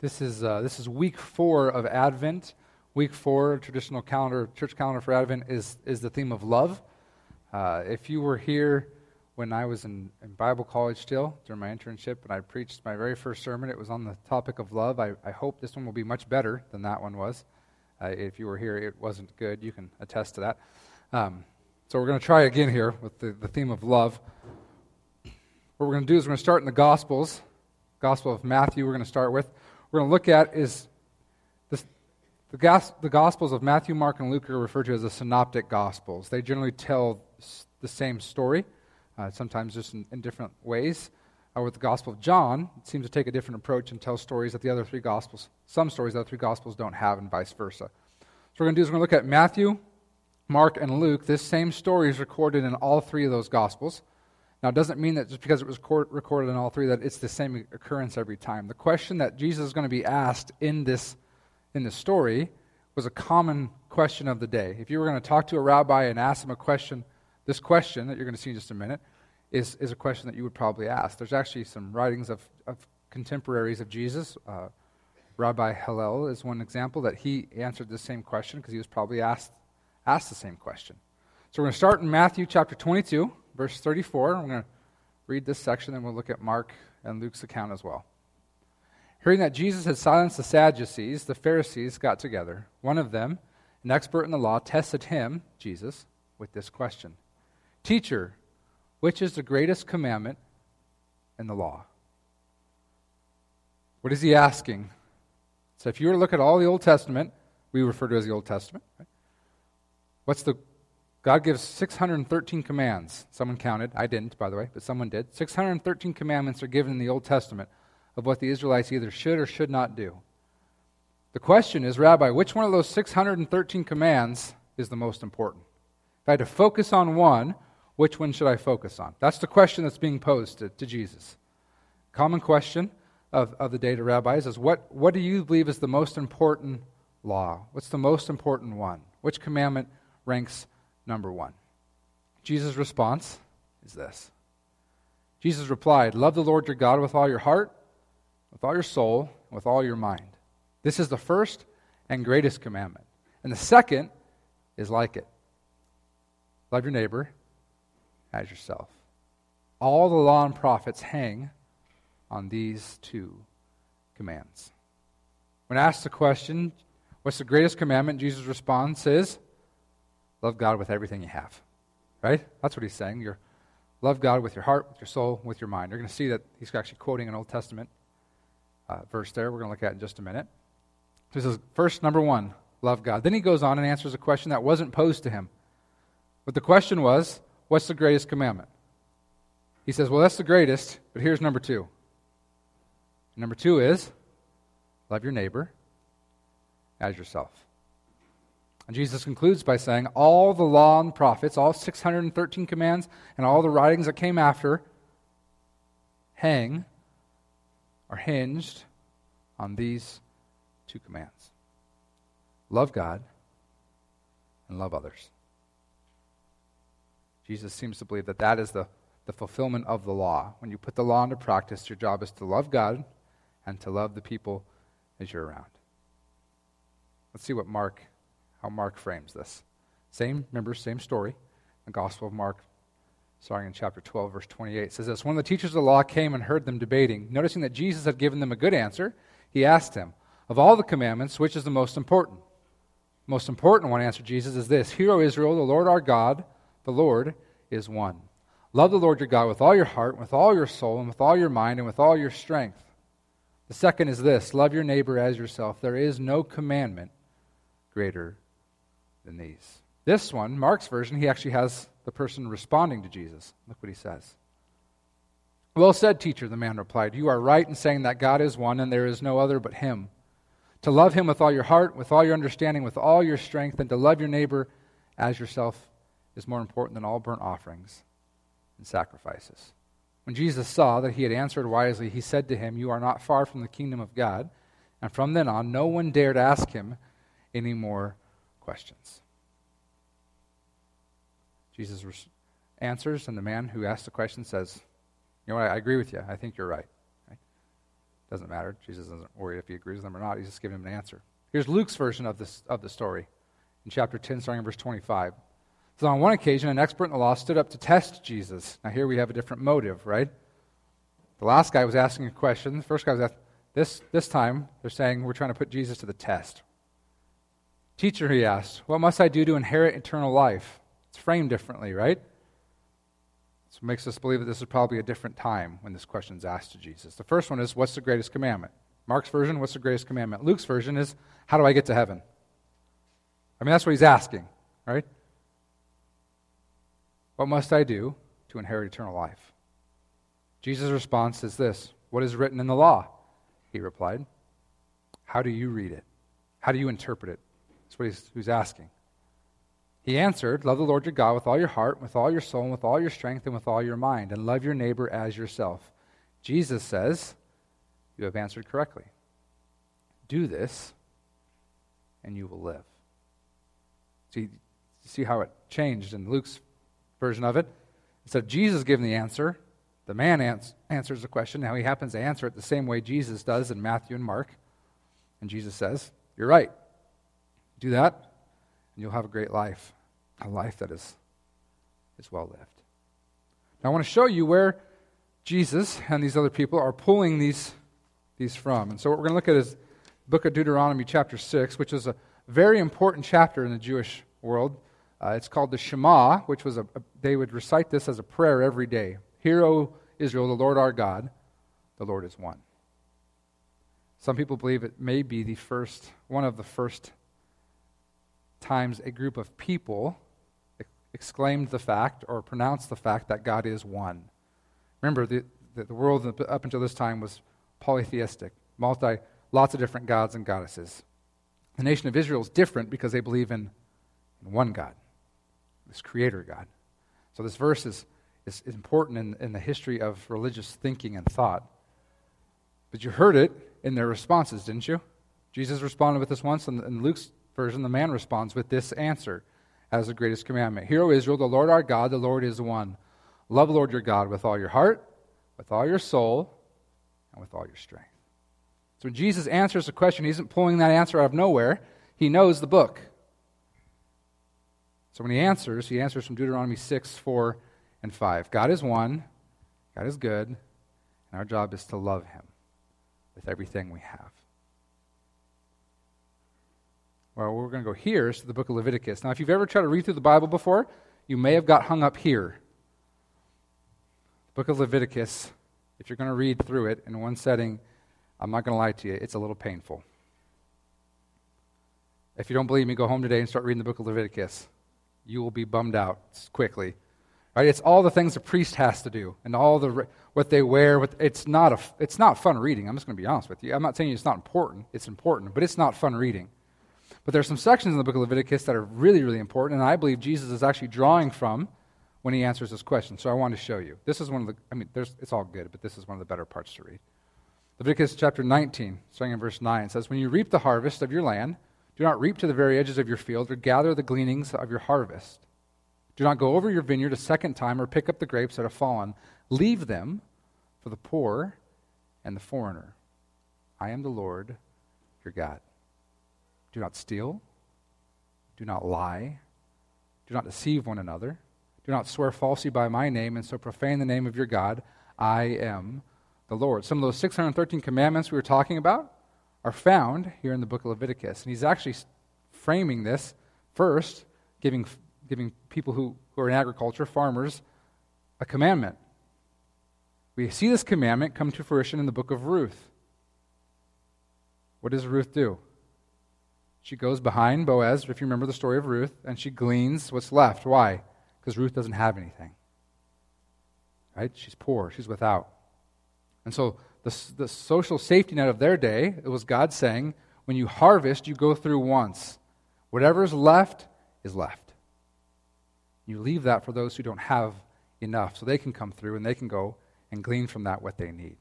This is, uh, this is week four of Advent. Week four, traditional calendar, church calendar for Advent, is, is the theme of love. Uh, if you were here when I was in, in, Bible college still, during my internship, and I preached my very first sermon, it was on the topic of love. I, I hope this one will be much better than that one was. Uh, if you were here, it wasn't good. You can attest to that. Um, so we're going to try again here with the, the theme of love. What we're going to do is we're going to start in the Gospels. Gospel of Matthew, we're going to start with we're going to look at is this, the, gas, the Gospels of Matthew, Mark, and Luke are referred to as the synoptic Gospels. They generally tell the same story, uh, sometimes just in, in different ways. Uh, with the Gospel of John, it seems to take a different approach and tell stories that the other three Gospels, some stories that the three Gospels don't have, and vice versa. So, we're going to do is we're going to look at Matthew, Mark, and Luke. This same story is recorded in all three of those Gospels. Now, it doesn't mean that just because it was recorded in all three that it's the same occurrence every time. The question that Jesus is going to be asked in this, in this story was a common question of the day. If you were going to talk to a rabbi and ask him a question, this question that you're going to see in just a minute is, is a question that you would probably ask. There's actually some writings of, of contemporaries of Jesus. Uh, rabbi Hillel is one example that he answered the same question because he was probably asked, asked the same question. So we're going to start in Matthew chapter 22 verse 34. I'm going to read this section, and we'll look at Mark and Luke's account as well. Hearing that Jesus had silenced the Sadducees, the Pharisees got together. One of them, an expert in the law, tested him, Jesus, with this question Teacher, which is the greatest commandment in the law? What is he asking? So, if you were to look at all the Old Testament, we refer to as the Old Testament. Right? What's the God gives 613 commands. Someone counted. I didn't, by the way, but someone did. 613 commandments are given in the Old Testament of what the Israelites either should or should not do. The question is, Rabbi, which one of those 613 commands is the most important? If I had to focus on one, which one should I focus on? That's the question that's being posed to, to Jesus. Common question of, of the day to rabbis is what, what do you believe is the most important law? What's the most important one? Which commandment ranks number one. Jesus' response is this Jesus replied, Love the Lord your God with all your heart, with all your soul, with all your mind. This is the first and greatest commandment. And the second is like it love your neighbor as yourself. All the law and prophets hang on these two commands. When asked the question, What's the greatest commandment? Jesus' response is, Love God with everything you have. Right? That's what he's saying. You're love God with your heart, with your soul, with your mind. You're going to see that he's actually quoting an Old Testament uh, verse there. We're going to look at in just a minute. So he says, first, number one, love God. Then he goes on and answers a question that wasn't posed to him. But the question was, what's the greatest commandment? He says, well, that's the greatest, but here's number two. Number two is, love your neighbor as yourself. And Jesus concludes by saying, All the law and prophets, all 613 commands, and all the writings that came after hang, are hinged on these two commands love God and love others. Jesus seems to believe that that is the, the fulfillment of the law. When you put the law into practice, your job is to love God and to love the people as you're around. Let's see what Mark how Mark frames this. Same, remember, same story. The Gospel of Mark, starting in chapter 12, verse 28, says this When the teachers of the law came and heard them debating, noticing that Jesus had given them a good answer, he asked him, Of all the commandments, which is the most important? The most important one, answered Jesus, is this Hear, O Israel, the Lord our God, the Lord is one. Love the Lord your God with all your heart, with all your soul, and with all your mind, and with all your strength. The second is this love your neighbor as yourself. There is no commandment greater than these. This one, Mark's version, he actually has the person responding to Jesus. Look what he says. Well said, teacher, the man replied. You are right in saying that God is one and there is no other but him. To love him with all your heart, with all your understanding, with all your strength, and to love your neighbor as yourself is more important than all burnt offerings and sacrifices. When Jesus saw that he had answered wisely, he said to him, You are not far from the kingdom of God. And from then on, no one dared ask him any more questions. Jesus answers, and the man who asked the question says, You know what? I agree with you. I think you're right. right? Doesn't matter. Jesus doesn't worry if he agrees with them or not. He's just giving him an answer. Here's Luke's version of, this, of the story in chapter 10, starting in verse 25. So on one occasion, an expert in the law stood up to test Jesus. Now, here we have a different motive, right? The last guy was asking a question. The first guy was asking, this, this time, they're saying, we're trying to put Jesus to the test. Teacher, he asked, what must I do to inherit eternal life? It's framed differently, right? So makes us believe that this is probably a different time when this question is asked to Jesus. The first one is, what's the greatest commandment? Mark's version, what's the greatest commandment? Luke's version is, how do I get to heaven? I mean, that's what he's asking, right? What must I do to inherit eternal life? Jesus' response is this What is written in the law? He replied. How do you read it? How do you interpret it? That's what he's, he's asking. He answered, Love the Lord your God with all your heart, with all your soul, and with all your strength, and with all your mind, and love your neighbor as yourself. Jesus says, You have answered correctly. Do this, and you will live. See, see how it changed in Luke's version of it? Instead of Jesus giving the answer, the man ans- answers the question. Now he happens to answer it the same way Jesus does in Matthew and Mark. And Jesus says, You're right. Do that, and you'll have a great life, a life that is, is well lived. Now I want to show you where Jesus and these other people are pulling these, these from. And so what we're going to look at is book of Deuteronomy chapter 6, which is a very important chapter in the Jewish world. Uh, it's called the Shema, which was a, a, they would recite this as a prayer every day. Hear, O Israel, the Lord our God, the Lord is one. Some people believe it may be the first, one of the first times a group of people exclaimed the fact or pronounced the fact that God is one. Remember, the, the, world up until this time was polytheistic, multi, lots of different gods and goddesses. The nation of Israel is different because they believe in, in one God, this creator God. So this verse is is important in, in the history of religious thinking and thought. But you heard it in their responses, didn't you? Jesus responded with this once, and in Luke's version, the man responds with this answer as the greatest commandment Hear, O Israel, the Lord our God, the Lord is one. Love the Lord your God with all your heart, with all your soul, and with all your strength. So when Jesus answers the question, he isn't pulling that answer out of nowhere. He knows the book. So when he answers, he answers from Deuteronomy 6, 4 and 5. God is one, God is good, and our job is to love him with everything we have. Well, we're going to go here, to the book of Leviticus. Now, if you've ever tried to read through the Bible before, you may have got hung up here. The book of Leviticus, if you're going to read through it in one setting, I'm not going to lie to you, it's a little painful. If you don't believe me, go home today and start reading the book of Leviticus. You will be bummed out quickly. Right? It's all the things a priest has to do and all the what they wear. What, it's, not a, it's not fun reading. I'm just going to be honest with you. I'm not saying it's not important. It's important, but it's not fun reading. But there are some sections in the book of Leviticus that are really, really important, and I believe Jesus is actually drawing from when he answers this question. So I want to show you. This is one of the, I mean, it's all good, but this is one of the better parts to read. Leviticus chapter 19, starting in verse 9, says, When you reap the harvest of your land, do not reap to the very edges of your field, or gather the gleanings of your harvest. Do not go over your vineyard a second time or pick up the grapes that have fallen. Leave them for the poor and the foreigner. I am the Lord your God. Do not steal. Do not lie. Do not deceive one another. Do not swear falsely by my name and so profane the name of your God. I am the Lord. Some of those 613 commandments we were talking about are found here in the book of Leviticus. And he's actually framing this first, giving giving people who, who are in agriculture, farmers, a commandment. We see this commandment come to fruition in the book of Ruth. What does Ruth do? She goes behind Boaz, if you remember the story of Ruth, and she gleans what's left. Why? Because Ruth doesn't have anything. Right? She's poor, she's without. And so the, the social safety net of their day, it was God saying, when you harvest, you go through once. Whatever's left is left. You leave that for those who don't have enough so they can come through and they can go and glean from that what they need.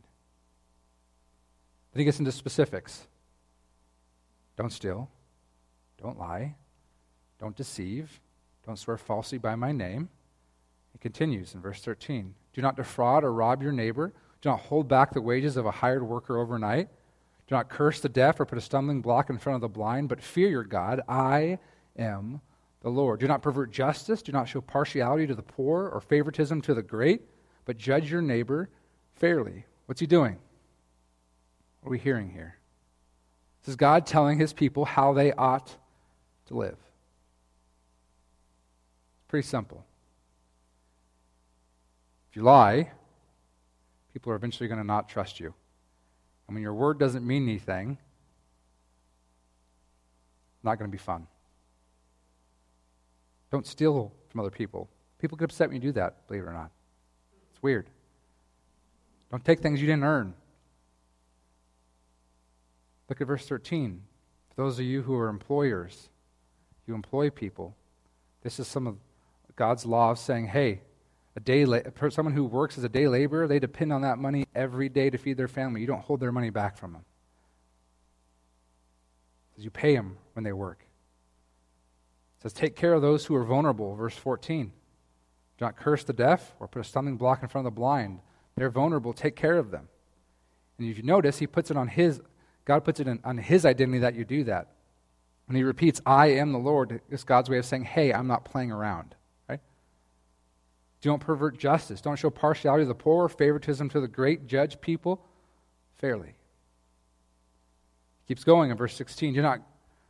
Then he gets into specifics. Don't steal. Don't lie. Don't deceive. Don't swear falsely by my name. He continues in verse 13 Do not defraud or rob your neighbor. Do not hold back the wages of a hired worker overnight. Do not curse the deaf or put a stumbling block in front of the blind, but fear your God. I am the Lord. Do not pervert justice. Do not show partiality to the poor or favoritism to the great, but judge your neighbor fairly. What's he doing? What are we hearing here? This is God telling his people how they ought to live. It's pretty simple. If you lie, people are eventually going to not trust you. And when your word doesn't mean anything, it's not going to be fun. Don't steal from other people. People get upset when you do that, believe it or not. It's weird. Don't take things you didn't earn. Look at verse 13. For those of you who are employers, you employ people. This is some of God's law of saying, hey, a day la- someone who works as a day laborer, they depend on that money every day to feed their family. You don't hold their money back from them. Because you pay them when they work. It says, Take care of those who are vulnerable, verse 14. Do not curse the deaf or put a stumbling block in front of the blind. They're vulnerable. Take care of them. And if you notice, he puts it on his, God puts it in, on his identity that you do that. When he repeats, I am the Lord, it's God's way of saying, hey, I'm not playing around. Right? Don't pervert justice. Don't show partiality to the poor, favoritism to the great. Judge people fairly. He Keeps going in verse 16. Do not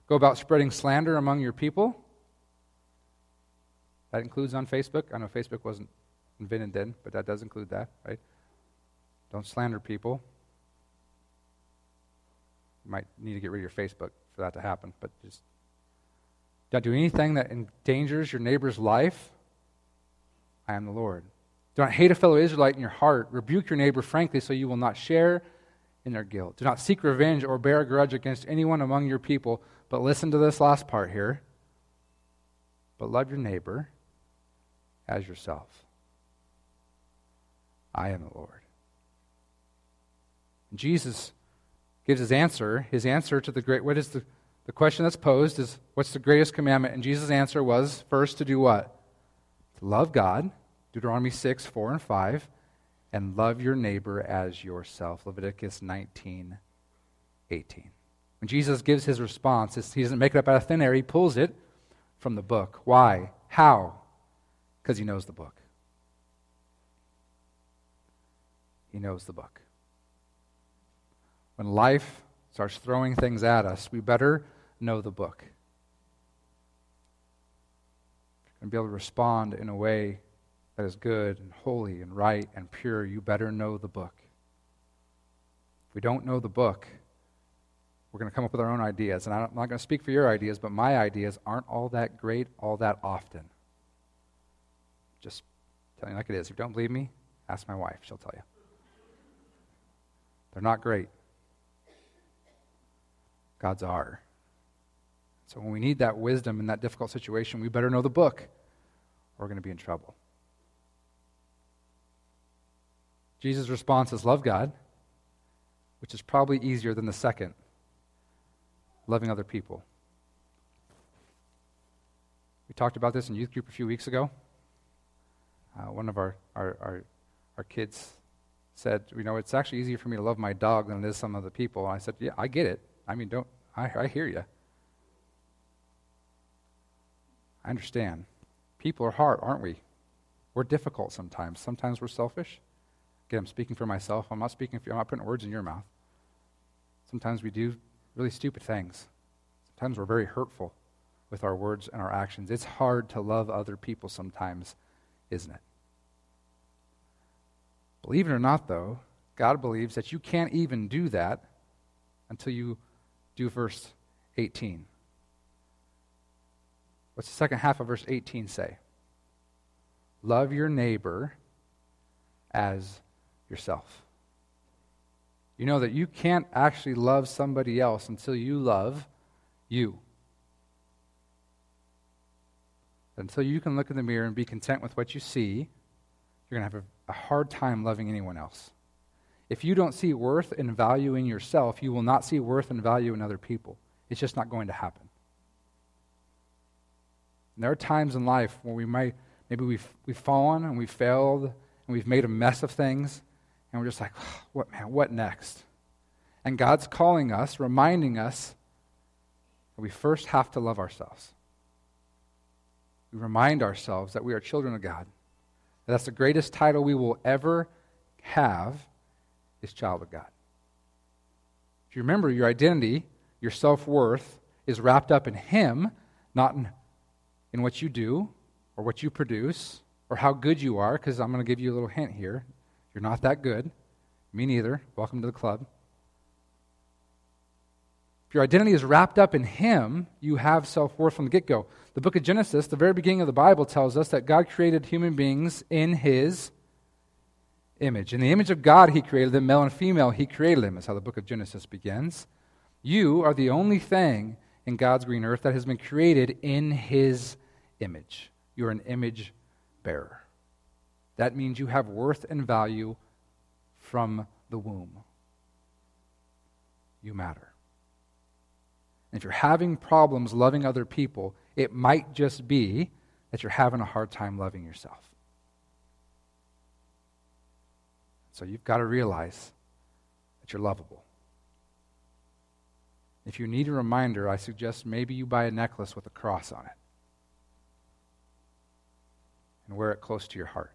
go about spreading slander among your people. That includes on Facebook. I know Facebook wasn't invented then, but that does include that, right? Don't slander people. You might need to get rid of your Facebook for that to happen, but just don't do anything that endangers your neighbor's life. I am the Lord. Do not hate a fellow Israelite in your heart. Rebuke your neighbor frankly so you will not share in their guilt. Do not seek revenge or bear a grudge against anyone among your people. But listen to this last part here. But love your neighbor as yourself. I am the Lord. Jesus gives his answer. His answer to the great, what is the, the question that's posed is, what's the greatest commandment? And Jesus' answer was first to do what? To love God, Deuteronomy 6, 4 and 5, and love your neighbor as yourself, Leviticus 19, 18. When Jesus gives his response, he doesn't make it up out of thin air, he pulls it from the book. Why? How? Because he knows the book. He knows the book. When life starts throwing things at us, we better know the book. And be able to respond in a way that is good and holy and right and pure, you better know the book. If we don't know the book, we're going to come up with our own ideas. And I'm not going to speak for your ideas, but my ideas aren't all that great all that often. Just telling you like it is. If you don't believe me, ask my wife. She'll tell you. They're not great. God's are. So when we need that wisdom in that difficult situation, we better know the book or we're going to be in trouble. Jesus' response is love God, which is probably easier than the second loving other people. We talked about this in youth group a few weeks ago. Uh, one of our, our, our, our, kids said, You know, it's actually easier for me to love my dog than it is some other people. And I said, Yeah, I get it. I mean, don't, I, I hear you. I understand. People are hard, aren't we? We're difficult sometimes. Sometimes we're selfish. Again, I'm speaking for myself. I'm not speaking for you. I'm not putting words in your mouth. Sometimes we do really stupid things. Sometimes we're very hurtful with our words and our actions. It's hard to love other people sometimes, isn't it? Believe it or not, though, God believes that you can't even do that until you do verse 18. What's the second half of verse 18 say? Love your neighbor as yourself. You know that you can't actually love somebody else until you love you. Until you can look in the mirror and be content with what you see, you're going to have a, a hard time loving anyone else. If you don't see worth and value in yourself, you will not see worth and value in other people. It's just not going to happen. And there are times in life where we might, maybe we've, we've fallen and we've failed and we've made a mess of things And we're just like, what, man, what next? And God's calling us, reminding us that we first have to love ourselves. We remind ourselves that we are children of God. That that's the greatest title we will ever have is child of God. If you remember, your identity, your self worth, is wrapped up in Him, not in, in what you do or what you produce or how good you are, because I'm going to give you a little hint here. You're not that good. Me neither. Welcome to the club. If your identity is wrapped up in Him, you have self worth from the get go. The book of Genesis, the very beginning of the Bible, tells us that God created human beings in His image. In the image of God, He created them, male and female, He created them, is how the book of Genesis begins. You are the only thing in God's green earth that has been created in His image. You're an image bearer. That means you have worth and value from the womb. You matter. And if you're having problems loving other people, it might just be that you're having a hard time loving yourself. So you've got to realize that you're lovable. If you need a reminder, I suggest maybe you buy a necklace with a cross on it and wear it close to your heart.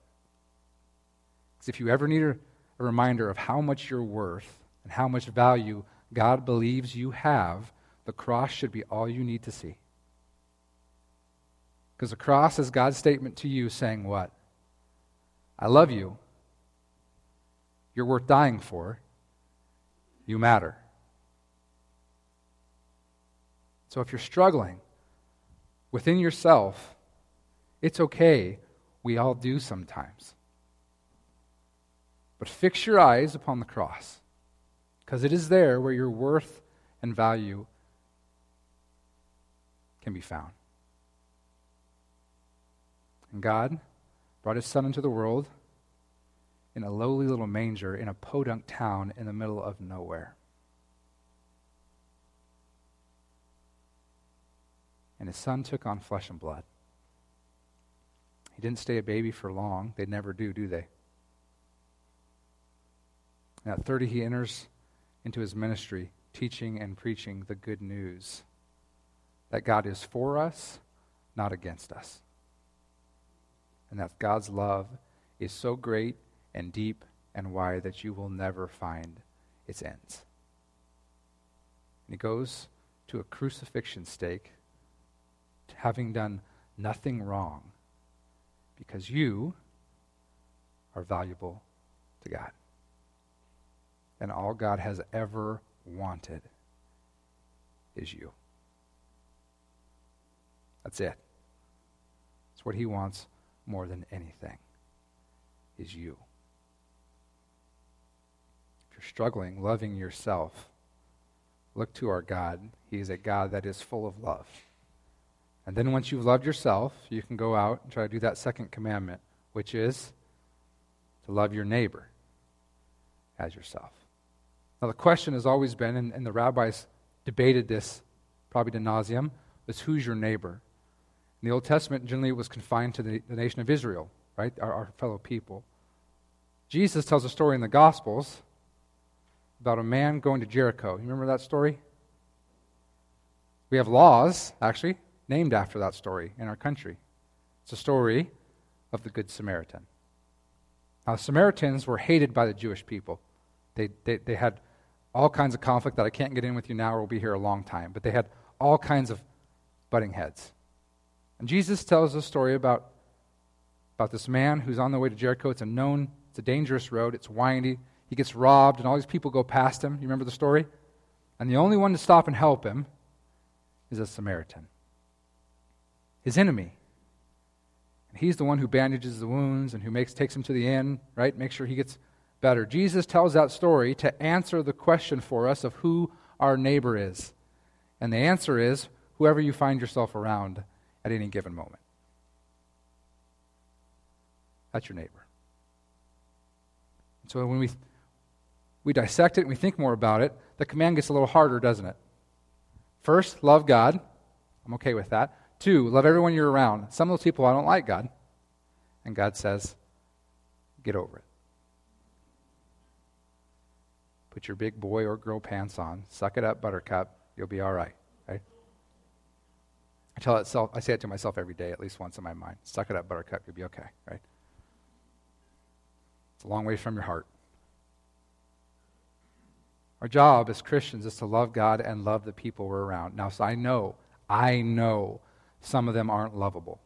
Because if you ever need a, a reminder of how much you're worth and how much value God believes you have, the cross should be all you need to see. Because the cross is God's statement to you saying, What? I love you. You're worth dying for. You matter. So if you're struggling within yourself, it's okay. We all do sometimes. But fix your eyes upon the cross, because it is there where your worth and value can be found. And God brought his son into the world in a lowly little manger in a podunk town in the middle of nowhere. And his son took on flesh and blood. He didn't stay a baby for long. They never do, do they? And at 30, he enters into his ministry, teaching and preaching the good news that God is for us, not against us. And that God's love is so great and deep and wide that you will never find its ends. And he goes to a crucifixion stake, having done nothing wrong, because you are valuable to God. And all God has ever wanted is you. That's it. It's what he wants more than anything is you. Struggling loving yourself, look to our God. He is a God that is full of love. And then once you've loved yourself, you can go out and try to do that second commandment, which is to love your neighbor as yourself. Now, the question has always been, and, and the rabbis debated this probably to nauseum, is who's your neighbor? In the Old Testament, generally it was confined to the, the nation of Israel, right? Our, our fellow people. Jesus tells a story in the Gospels about a man going to Jericho. You remember that story? We have laws, actually, named after that story in our country. It's a story of the Good Samaritan. Now, Samaritans were hated by the Jewish people. They, they, they had all kinds of conflict that I can't get in with you now, or we'll be here a long time. But they had all kinds of butting heads. And Jesus tells a story about, about this man who's on the way to Jericho. It's a known, it's a dangerous road, it's windy. He gets robbed, and all these people go past him. You remember the story? And the only one to stop and help him is a Samaritan, his enemy. And he's the one who bandages the wounds and who makes, takes him to the inn, right? Make sure he gets better. Jesus tells that story to answer the question for us of who our neighbor is. And the answer is whoever you find yourself around at any given moment. That's your neighbor. So when we, we dissect it and we think more about it, the command gets a little harder, doesn't it? First, love God. I'm okay with that. Two, love everyone you're around. Some of those people I don't like God. And God says, get over it. Put your big boy or girl pants on. Suck it up, buttercup. You'll be all right? I tell it self, I say it to myself every day, at least once in my mind. Suck it up, buttercup. You'll be okay, right? It's a long way from your heart. Our job as Christians is to love God and love the people we're around. Now, so I know, I know some of them aren't lovable.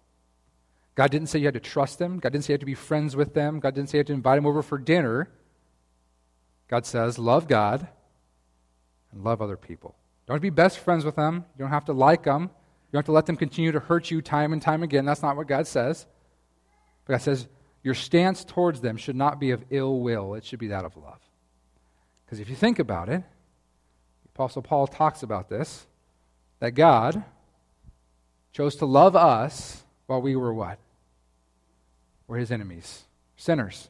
God didn't say you had to trust them. God didn't say you had to be friends with them. God didn't say you had to invite them over for dinner. God says, love God and love other people. Don't be best friends with them. You don't have to like them. You don't have to let them continue to hurt you time and time again. That's not what God says. But God says, your stance towards them should not be of ill will, it should be that of love. Because if you think about it, the Apostle Paul talks about this that God chose to love us while we were what? We're his enemies, sinners.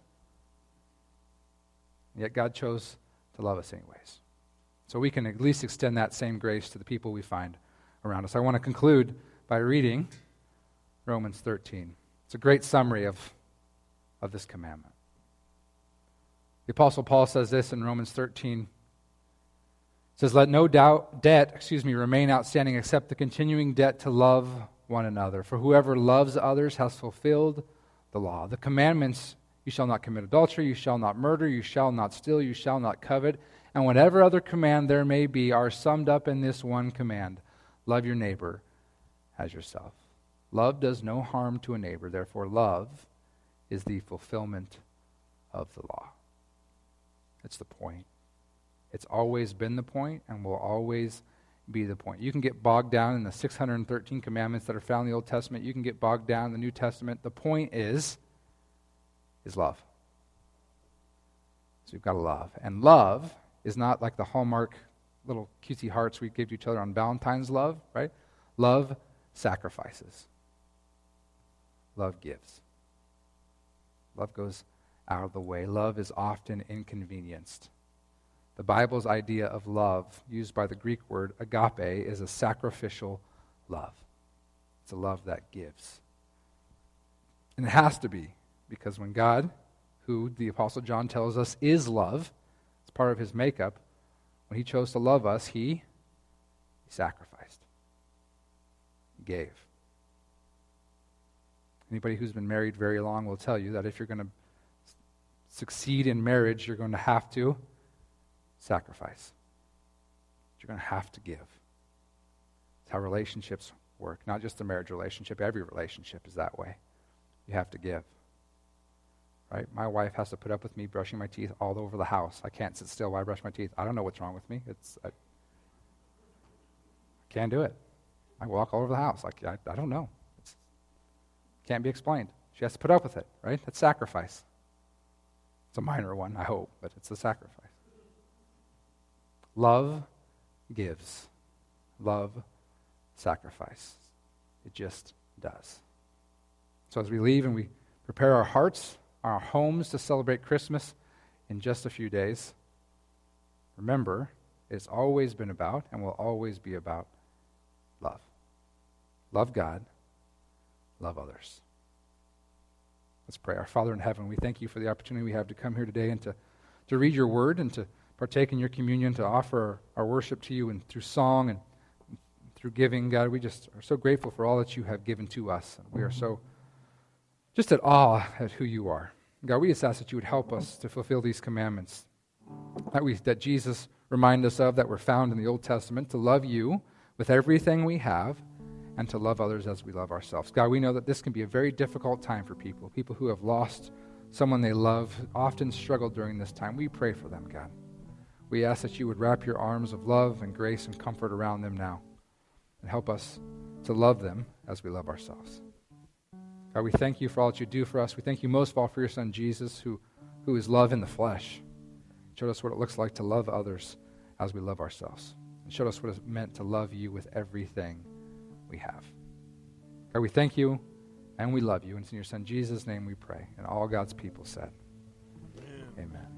Yet God chose to love us anyways. So we can at least extend that same grace to the people we find around us. I want to conclude by reading Romans 13. It's a great summary of, of this commandment. The Apostle Paul says this in Romans 13. It says, Let no doubt debt, excuse me, remain outstanding except the continuing debt to love one another. For whoever loves others has fulfilled the law. The commandments you shall not commit adultery, you shall not murder, you shall not steal, you shall not covet, and whatever other command there may be are summed up in this one command love your neighbor as yourself. Love does no harm to a neighbor, therefore, love is the fulfillment of the law. That's the point. It's always been the point and will always be the point. You can get bogged down in the 613 commandments that are found in the Old Testament. You can get bogged down in the New Testament. The point is is love. So you've got to love. And love is not like the Hallmark little cutesy hearts we give to each other on Valentine's love, right? Love sacrifices. Love gives. Love goes out of the way. Love is often inconvenienced. The Bible's idea of love, used by the Greek word agape, is a sacrificial love. It's a love that gives. And it has to be, because when God, who the Apostle John tells us is love, it's part of his makeup, when he chose to love us, he, he sacrificed, he gave. Anybody who's been married very long will tell you that if you're going to succeed in marriage, you're going to have to sacrifice. You're going to have to give. It's how relationships work, not just the marriage relationship. Every relationship is that way. You have to give. Right? My wife has to put up with me brushing my teeth all over the house. I can't sit still while I brush my teeth. I don't know what's wrong with me. It's I can't do it. I walk all over the house. Like I, I don't know. It can't be explained. She has to put up with it, right? That's sacrifice. It's a minor one, I hope, but it's a sacrifice. Love gives. Love sacrifice. It just does. So as we leave and we prepare our hearts, our homes to celebrate Christmas in just a few days, remember, it's always been about and will always be about love. Love God, love others. Let's pray. Our Father in heaven, we thank you for the opportunity we have to come here today and to, to read your word and to partake in your communion, to offer our, our worship to you and through song and through giving. God, we just are so grateful for all that you have given to us. We are so just at awe at who you are. God, we just ask that you would help us to fulfill these commandments that, we, that Jesus remind us of, that were found in the Old Testament, to love you with everything we have and to love others as we love ourselves. God, we know that this can be a very difficult time for people. People who have lost someone they love often struggle during this time. We pray for them, God. We ask that you would wrap your arms of love and grace and comfort around them now and help us to love them as we love ourselves. God, we thank you for all that you do for us. We thank you most of all for your son Jesus, who, who is love in the flesh. Showed us what it looks like to love others as we love ourselves. And showed us what it meant to love you with everything we have. God, we thank you and we love you. And it's in your Son Jesus' name we pray. And all God's people said, Amen. Amen.